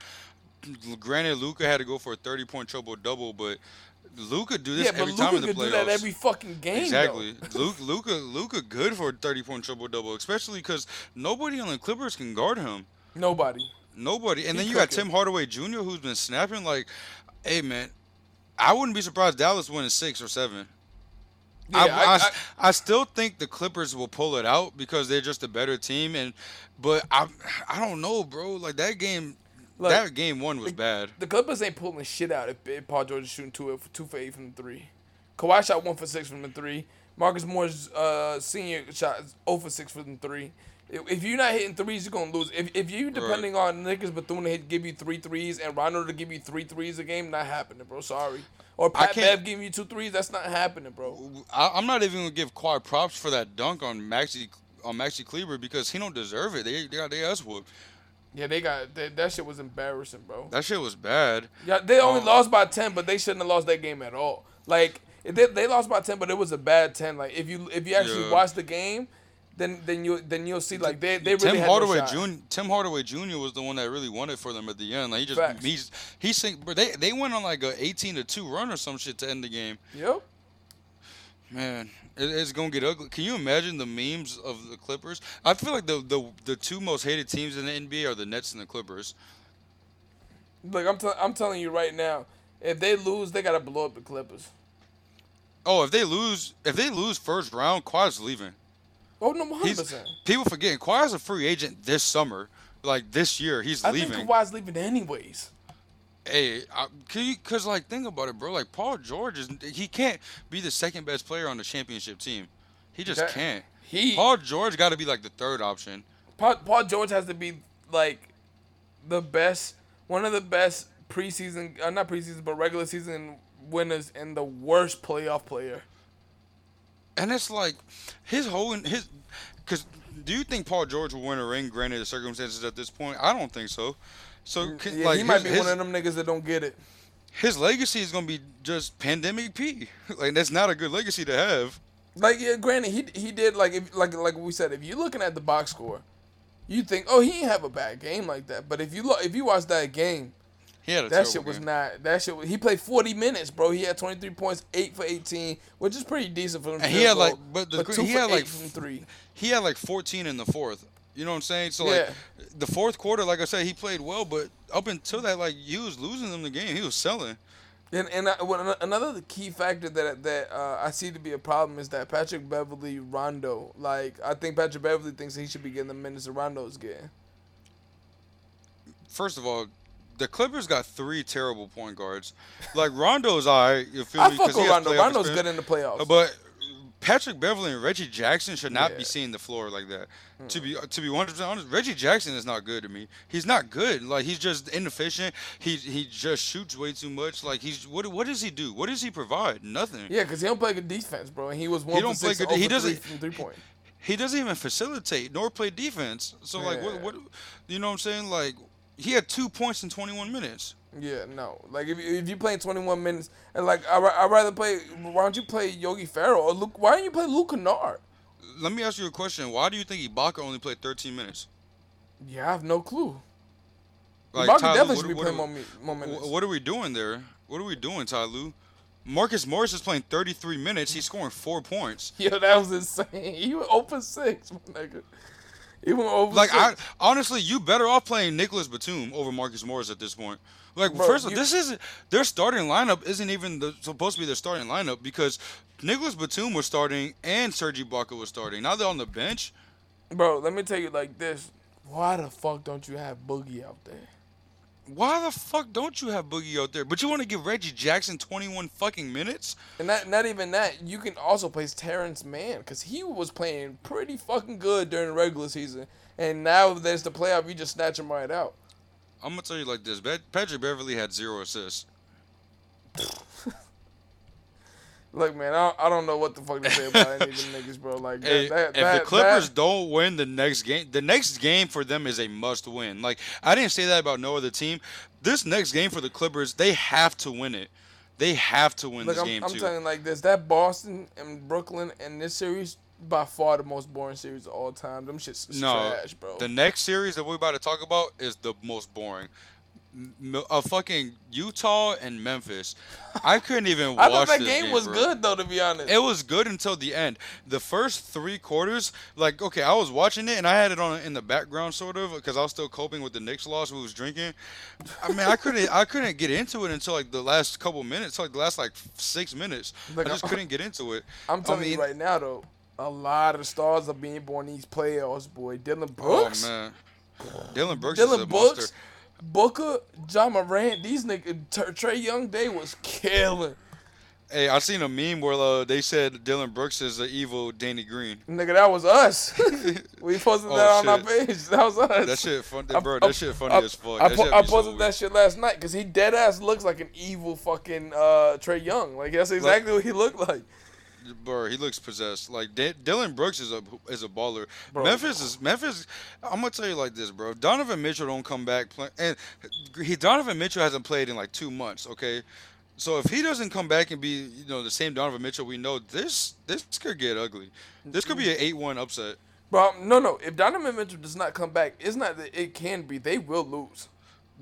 Granted, Luka had to go for a thirty point triple double, but Luka do this yeah, every time in the playoffs. do that every fucking game. Exactly. Luke, Luka, Luka, good for a thirty point triple double, especially because nobody on the Clippers can guard him. Nobody. Nobody. And He then you got. Tim Hardaway Jr. who's been snapping. Like, hey man, I wouldn't be surprised Dallas winning six or seven. Yeah, I, I- I, I- I still think the Clippers will pull it out because they're just a better team. And but I I don't know, bro. Like that game, Look, that game one was bad. The Clippers ain't pulling shit out if, if Paul George is shooting two, for two for eight from the three. Kawhi shot one for six from the three. Marcus Morris uh, senior shot 0 for six from the three. If you're not hitting threes, you're gonna lose. If if you're depending on niggas Batum to hit, give you three threes and Rondo to give you three threes a game, not happening, bro. Sorry. Or Pat Bev giving you two threes, that's not happening, bro. I, I'm not even gonna give Kawhi props for that dunk on Maxi on Maxi Kleber because he don't deserve it. They they got their ass whooped. Yeah, they got that, that shit was embarrassing, bro. That shit was bad. Yeah, they only Um, lost by ten, but they shouldn't have lost that game at all. Like they, they lost by ten, but it was a bad ten. Like if you if you actually Yeah. watch the game, then then you then you'll see like they they really Tim Hardaway no. Jr. Tim Hardaway Jr. was the one that really won it for them at the end. Like he just Facts. he's he but they they went on like a 18 to two run or some shit to end the game. Yep. Man, it, it's gonna get ugly. Can you imagine the memes of the Clippers? I feel like the the the two most hated teams in the NBA are the Nets and the Clippers. Look, I'm tell I'm telling you right now, if they lose, they gotta blow up the Clippers. Oh, if they lose, if they lose first round, Kawhi's leaving. Oh no, one hundred percent. people forgetting Kawhi's a free agent this summer. Like this year, he's I leaving. think Kawhi's leaving anyways. Hey, I, cause like think about it, bro. Like Paul George is he can't be the second best player on the championship team. He just That- can't. He Paul George got to be like the third option. Paul, Paul George has to be like the best, one of the best preseason, uh, not preseason, but regular season winners and the worst playoff player. And it's like his whole his because do you think Paul George will win a ring? Granted, the circumstances at this point, I don't think so. So mm, can, Yeah, like he might his, be his, one of them niggas that don't get it. his legacy is gonna be just pandemic P. Like that's not a good legacy to have. Like yeah, granted, he he did like if like like we said, if you're looking at the box score, you think, oh, he ain't have a bad game like that. But if you look, if you watch that game, He had a that shit was game. not. That shit. Was, he played 40 minutes, bro. He had 23 points, eight for 18, which is pretty decent for him. And he had, like- but the- two he had, eight like, from three. he had like 14 in the fourth. You know what I'm saying? So like the fourth quarter, like I said, he played well, but up until that, like he was losing them the game. He was selling. And and I, well, another key factor that that uh, I see to be a problem is that Patrick Beverley Rondo. Like I think Patrick Beverley thinks he should be getting the minutes that Rondo's getting. First of all, the Clippers got three terrible point guards. Like Rondo's alright. You feel I me? fuck with Rondo. Rondo's experience. good in the playoffs. But Patrick Beverley and Reggie Jackson should not Yeah. be seeing the floor like that. Hmm. To be to be 100 percent honest, Reggie Jackson is not good to me. He's not good. Like he's just inefficient. He he just shoots way too much. Like he's what what does he do? What does he provide? Nothing. yeah, because he don't play good defense, bro. And he was one He don't play good- he doesn't- from three point. He doesn't even facilitate nor play defense. So like what what you know what I'm saying? Like he had two points in 21 minutes. Yeah, no. Like if you, if you playing 21 minutes, and like I I rather play. Why don't you play Yogi Ferrell or Luke? Why don't you play Luke Kennard? Let me ask you a question. Why do you think Ibaka only played 13 minutes? Yeah, I have no clue. Like, Ibaka Ty definitely should be playing do- more, mi- more minutes. What are we doing there? What are we doing, Ty Lue? Marcus Morris is playing 33 minutes. He's scoring four points. Yo, that was insane. He went oh open six, my nigga. He went oh over Like I honestly, you better off playing Nicolas Batum over Marcus Morris at this point. Like Bro, first, of all, you- this isn't their starting lineup. Isn't even the, supposed to be their starting lineup because Nicolas Batum was starting and Sergi Ibaka was starting. Now they're on the bench. Bro, let me tell you like this. Why the fuck don't you have Boogie out there? Why the fuck don't you have Boogie out there? But you want to give Reggie Jackson 21 fucking minutes? And not not even that. You can also place Terance Mann because he was playing pretty fucking good during the regular season, and now there's the playoff. You just snatch him right out. I'm gonna tell you like this: Pat- Patrick Beverley had zero assists. Look, man, I, I don't know what the fuck to say about any of them niggas, bro. Like, Hey, that, that, if the Clippers that- don't win the next game, the next game for them is a must win. Like I didn't say that about no other team. This next game for the Clippers, they have to win it. They have to win look, this I'm, game I'm too. telling you like this. That Boston and Brooklyn and this series by far the most boring series of all time. Them shits is no, trash, bro. the next series that we're about to talk about is the most boring. A fucking Utah and Memphis. I couldn't even watch I thought that this game, was bro. good though, to be honest. It was good until the end. The first three quarters, like okay, I was watching it and I had it on in the background sort of because I was still coping with the Knicks loss. We was drinking. I mean, I couldn't, I couldn't get into it until like the last couple minutes, like the last like six minutes. Look, I just couldn't get into it. I'm I telling mean, you right now though, a lot of stars are being born these playoffs, boy. Dillon Brooks. Oh Brooks, man, Dillon Brooks is a Dylan monster. Brooks, Booker, Ja Morant, these niggas, Trae Young, they was killing. Hey, I seen a meme where uh, they said Dillon Brooks is the evil Danny Green. Nigga, that was us. we posted Oh, that on our page. That was us. That shit fun, I- bro. I- That shit funny I, as fuck. I, po- shit I be so posted that shit last night because he dead ass looks like an evil fucking uh, Trae Young. Like that's exactly what he looked like. Bro, he looks possessed. Like D- Dillon Brooks is a is a baller. Bro. Memphis is Memphis. I'm gonna tell you like this, bro. Donovan Mitchell don't come back, play, and he Donovan Mitchell hasn't played in like two months. Okay, so if he doesn't come back and be you know the same Donovan Mitchell we know, this this could get ugly. This could be an eight one upset. Bro, no, no. If Donovan Mitchell does not come back, it's not that it can be. They will lose.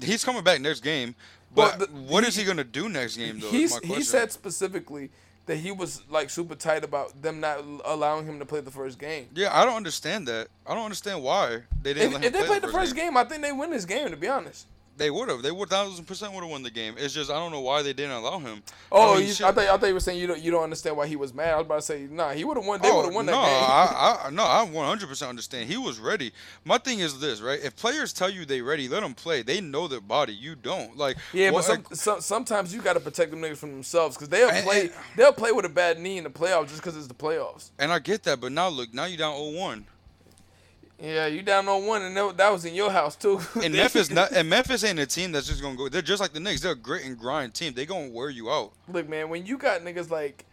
He's coming back next game, Well, but the- what is he- he gonna do next game though? is he said specifically that he was like super tight about them not allowing him to play the first game. Yeah, I don't understand that. I don't understand why they didn't If, if they play played the first game. I think they win this game. To be honest. They would have. They would thousand percent would have won the game. It's just I don't know why they didn't allow him. Oh, I mean, you. I thought I thought you were saying you don't you don't understand why he was mad. I was about to say nah, he would have won. They Oh, would have won that no, game. I, I, no, I 100% understand. He was ready. My thing is this, right? If players tell you they ready, let them play. They know their body. You don't. Like, Yeah, but some, some, sometimes you got to protect them niggas from themselves because they'll And- play and- they'll play with a bad knee in the playoffs just because it's the playoffs. and I get that, but now look, now you're down 0-1. Yeah, you down on one, and that was in your house too. And Memphis, not, and Memphis ain't a team that's just gonna go. They're just like the Knicks. They're a grit and grind team. They gonna wear you out. Look, man, when you got niggas like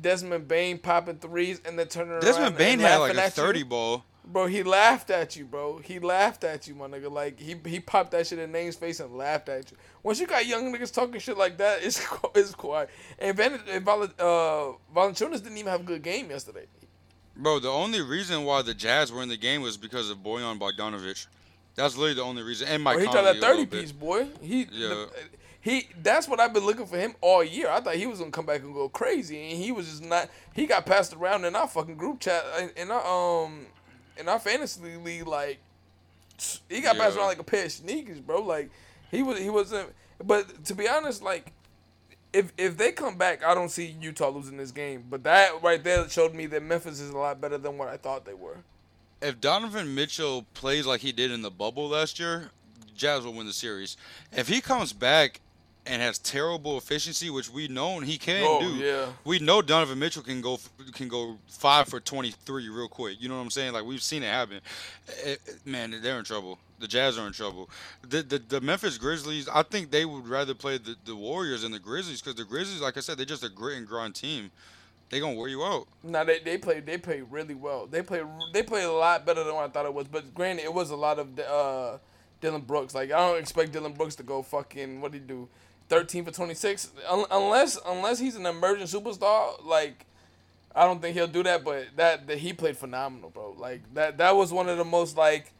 Desmond Bane popping threes and then turning around, Desmond Bane and had like a at you, 30 ball. Bro, he laughed at you, bro. He laughed at you, my nigga. Like he he popped that shit in Name's face and laughed at you. Once you got young niggas talking shit like that, it's it's quiet. And Van uh, Valanciunas didn't even have a good game yesterday. Bro, the only reason why the Jazz were in the game was because of Bojan Bogdanovic. That's literally the only reason. And Mike Bro, he Conley a that thirty piece, boy. He Yeah. the- he. That's what I've been looking for him all year. I thought he was gonna come back and go crazy, and he was just not. He got passed around in our fucking group chat in, our um in our fantasy league. Like he got passed around like a pair of sneakers, bro. Like he was he wasn't. But to be honest, like if if they come back, I don't see Utah losing this game. But that right there showed me that Memphis is a lot better than what I thought they were. if Donovan Mitchell plays like he did in the bubble last year, Jazz will win the series. If he comes back and has terrible efficiency, which we know he can Oh, do, yeah. we know Donovan Mitchell can go can go five for twenty three real quick. You know what I'm saying? Like we've seen it happen. Eh, eh, man, they're in trouble. The Jazz are in trouble. The, the the Memphis Grizzlies, I think they would rather play the, the Warriors than the Grizzlies because the Grizzlies, like I said, they're just a grit and grind team. They gonna wear you out. No, they they played they played really well. They play they played a lot better than what I thought it was. But granted, it was a lot of uh, Dillon Brooks. Like I don't expect Dillon Brooks to go fucking what did he do, thirteen for twenty six. Un- unless unless he's an emerging superstar, like I don't think he'll do that. But that, that he played phenomenal, bro. Like that that was one of the most like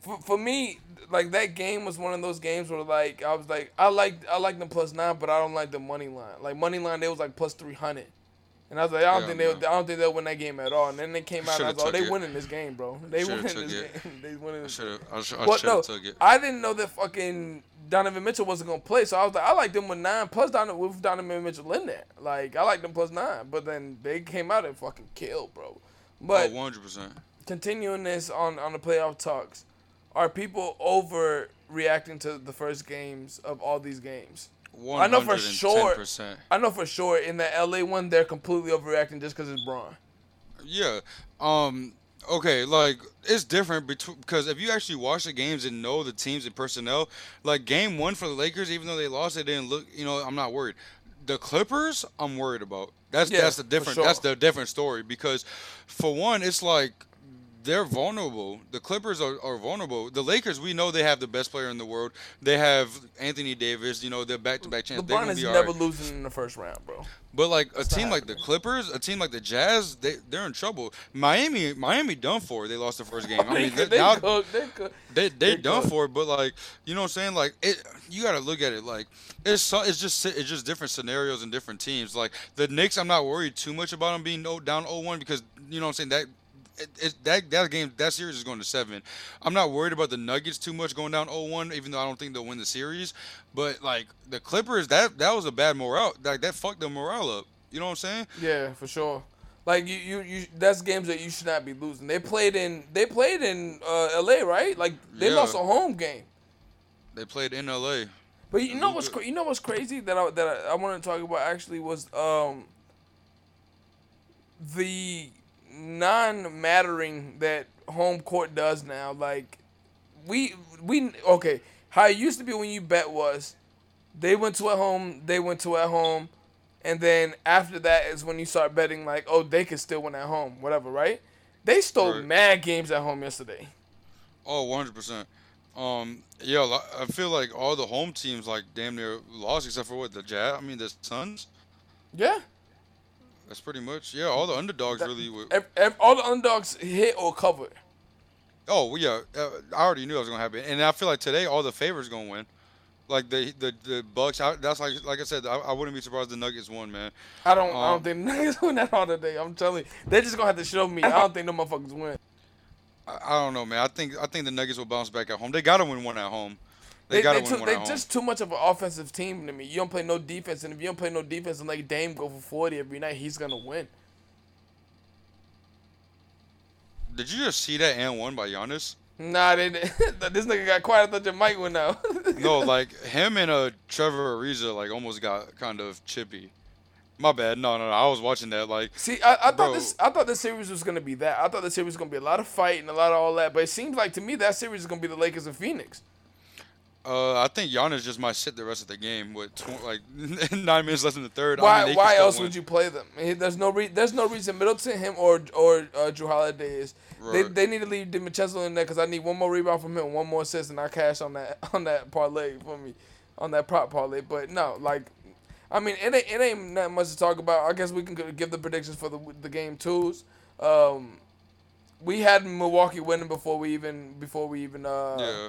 for, for me like that game was one of those games where like I was like I like I like the plus nine, but I don't like the money line. Like money line, they was like plus three hundred. And I was like, I don't Yeah, think they, man. I don't think they'll win that game at all. And then they came out, and I was like, oh, they it. winning this game, bro. They winning this it. game. they winning I this. should have. I should. I should no, have took it. I didn't know that fucking Donovan Mitchell wasn't gonna play, so I was like, I like them with nine plus Donovan with Donovan Mitchell in there. Like I like them plus nine, but then they came out and fucking killed, bro. But oh, 100 percent. continuing this on on the playoff talks, are people overreacting to the first games of all these games? I know for sure. I know for sure in the LA one they're completely overreacting just because it's Bron. Yeah. Um. Okay. Like it's different between because if you actually watch the games and know the teams and personnel, like game one for the Lakers, even though they lost, it didn't look. You know, I'm not worried. The Clippers, I'm worried about. That's Yeah, that's the different. sure. That's the different story because, for one, it's like. They're vulnerable. The Clippers are, are vulnerable. The Lakers, we know they have the best player in the world. They have Anthony Davis. You know, they're back to back champs. LeBron is never right. losing in the first round, bro. But like a team like the Clippers, a team like the Jazz, they they're in trouble. Miami, Miami done for. They lost the first game. I they mean, they, they now cooked, they cooked. they they done could. for. But like you know what I'm saying? Like it, you got to look at it like it's so, it's just it's just different scenarios and different teams. Like the Knicks, I'm not worried too much about them being no, down 0-1 because you know what I'm saying that. It, it, that that game that series is going to seven. I'm not worried about the Nuggets too much going down 0-1, even though I don't think they'll win the series. But like the Clippers, that that was a bad morale. Like that fucked the morale up. You know what I'm saying? Yeah, for sure. Like you, you, you. That's games that you should not be losing. They played in, they played in uh, L.A. Right? Like they Yeah. lost a home game. They played in LA. But you know what's cra- you know what's crazy that I that I, I want to talk about actually was um the non-mattering that home court does now. Like we we okay, how it used to be when you bet was they went to at home, they went to at home, and then after that is when you start betting like, oh, they could still win at home, whatever, right? They stole Right. mad games at home yesterday. Oh, 100 percent. Um, yeah, I feel like all the home teams like damn near lost except for what the Jazz. I mean the Suns. Yeah. That's pretty much yeah. All the underdogs That- really. Were, Ev- ev- all the underdogs hit or covered. oh well, yeah, uh, I already knew that was gonna happen, and I feel like today all the favorites gonna win. Like the the the Bucks. I, that's like like I said. I, I wouldn't be surprised the Nuggets won, man. I don't. I Um, don't think Nuggets win that all today. I'm telling you, they're just gonna have to show me. I don't think no motherfuckers win. I, I don't know, man. I think I think the Nuggets will bounce back at home. They gotta win one at home. They, They, they, too, they just too much of an offensive team to me. You don't play no defense, and if you don't play no defense and let Dame go for 40 every night, he's gonna win. Did you just see that and one by Giannis? Nah, they, this nigga got quiet. I thought your mic went out. No, like him and uh Trevor Ariza like almost got kind of chippy. My bad. No, no, no. I was watching that. Like, See, I, I thought this. I thought this series was gonna be that. I thought the series was gonna be a lot of fight and a lot of all that. But it seems like to me that series is gonna be the Lakers and Phoenix. Uh, I think Giannis just might sit the rest of the game with tw- like nine minutes left in the third. I Why? mean, why else win. would you play them? I mean, There's no re- There's no reason Middleton, him, or or uh, Jrue Holiday is. They, Right. they need to leave DiVincenzo in there because I need one more rebound from him, one more assist, and I cash on that on that parlay for me, on that prop parlay. But no, like, I mean, it ain't it ain't that much to talk about. I guess we can give the predictions for the the game twos. Um, we had Milwaukee winning before we even before we even uh Yeah.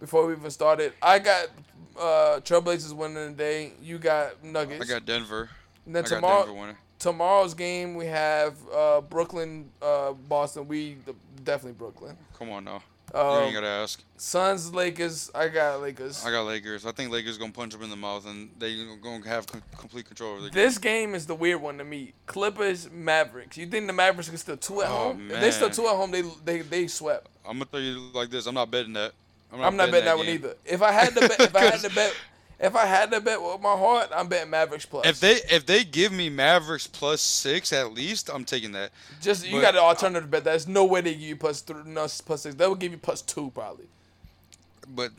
Before we even started. I got uh Trailblazers winning today. You got Nuggets. I got Denver. And then I tomorrow, Denver tomorrow's game we have uh, Brooklyn, uh, Boston. We definitely Brooklyn. Come on now. you Um, ain't gotta ask. Suns, Lakers. I got Lakers. I got Lakers. I think Lakers gonna punch them in the mouth and they gonna have com- complete control over the game. this game is the weird one to me. Clippers, Mavericks. You think the Mavericks can still two at Oh, home? If they still two at home, they they they swept. I'm gonna tell you like this. I'm not betting that. I'm not betting that one either. If I had to bet, if I had to bet, if I had to bet with my heart, I'm betting Mavericks plus. If they if they give me Mavericks plus six at least, I'm taking that. just you but- got an alternative bet. There's no way they give you plus three, no plus six. They will give you plus two probably. But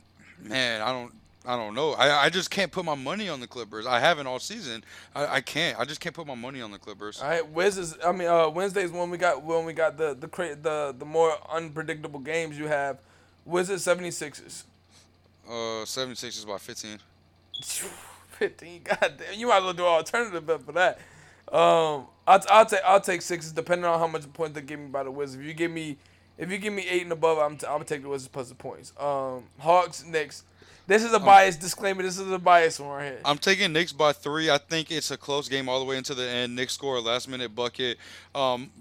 man, I don't I don't know. I, I just can't put my money on the Clippers. I haven't all season. I, I can't. I just can't put my money on the Clippers. All right, Wednesdays. I mean, uh, Wednesdays when we got when we got the the the the more unpredictable games. You have Wizards 76ers. Uh, 76 is by 15. 15. God damn, you might as well do an alternative bet for that. Um, I'll, I'll take I'll take sixes depending on how much points they give me by the Wizards. If you give me if you give me eight and above, I'm t- I'm take the Wizards plus the points. Um, Hawks Knicks. This is a bias disclaimer. This is a bias one right here. I'm taking Knicks by three. I think it's a close game all the way into the end. Knicks score a last minute bucket. Um,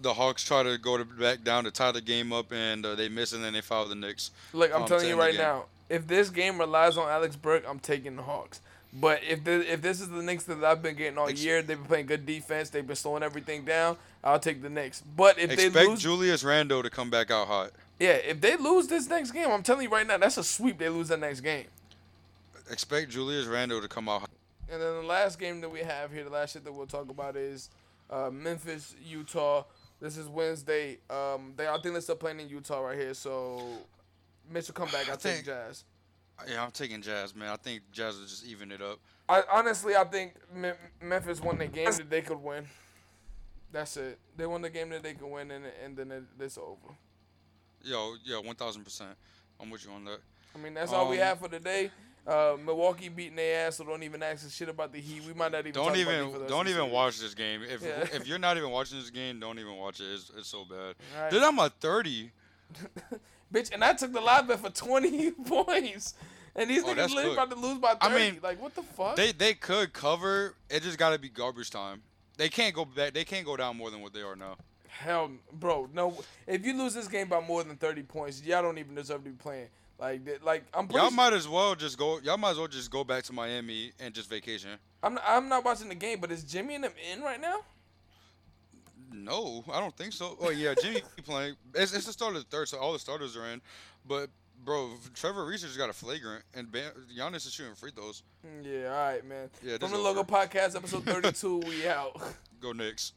the Hawks try to go to back down to tie the game up, and uh, they miss, and then they foul the Knicks. Look, I'm Um, telling you right now, if this game relies on Alex Burke, I'm taking the Hawks. But if the, if this is the Knicks that I've been getting all Ex- year, they've been playing good defense, they've been slowing everything down. I'll take the Knicks. But if they Expect lose, Julius Randle to come back out hot. yeah, if they lose this next game, I'm telling you right now, that's a sweep. They lose that next game. Expect Julius Randle to come out. hot. And then the last game that we have here, the last shit that we'll talk about is uh, Memphis, Utah. This is Wednesday. Um, they I think they're still playing in Utah right here. So Mitchell come back. I, I take Jazz. Yeah, I'm taking Jazz, man. I think Jazz will just even it up. I honestly, I think Me- Memphis won the game that they could win. That's it. They won the game that they could win, and and then it, it's over. Yo, yeah, one thousand percent. I'm with you on that. I mean, that's all we Um, have for today. Uh, Milwaukee beating their ass, so don't even ask us shit about the Heat. We might not even Don't even don't even watch this game. If Yeah. if you're not even watching this game, don't even watch it. It's, it's so bad. Alright. Dude, I'm at 30. Bitch, and I took the live bet for 20 points. And these Oh, niggas literally about to lose by 30. I mean, like, what the fuck? They they could cover. It just got to be garbage time. They can't go back. They can't go down more than what they are now. Hell, bro, no. If you lose this game by more than 30 points, y'all don't even deserve to be playing. Like, that- like I'm Y'all might as well just go. Y'all might as well just go back to Miami and just vacation. I'm not, I'm not watching the game, but is Jimmy and them in right now? No, I don't think so. Oh yeah, Jimmy playing. It's, it's the start of the third, so all the starters are in. But bro, Trevor Ariza just got a flagrant, and Bam, Giannis is shooting free throws. Mm, yeah, all right, man. Yeah, From the Logo. Podcast, episode 32, we out. Go Knicks.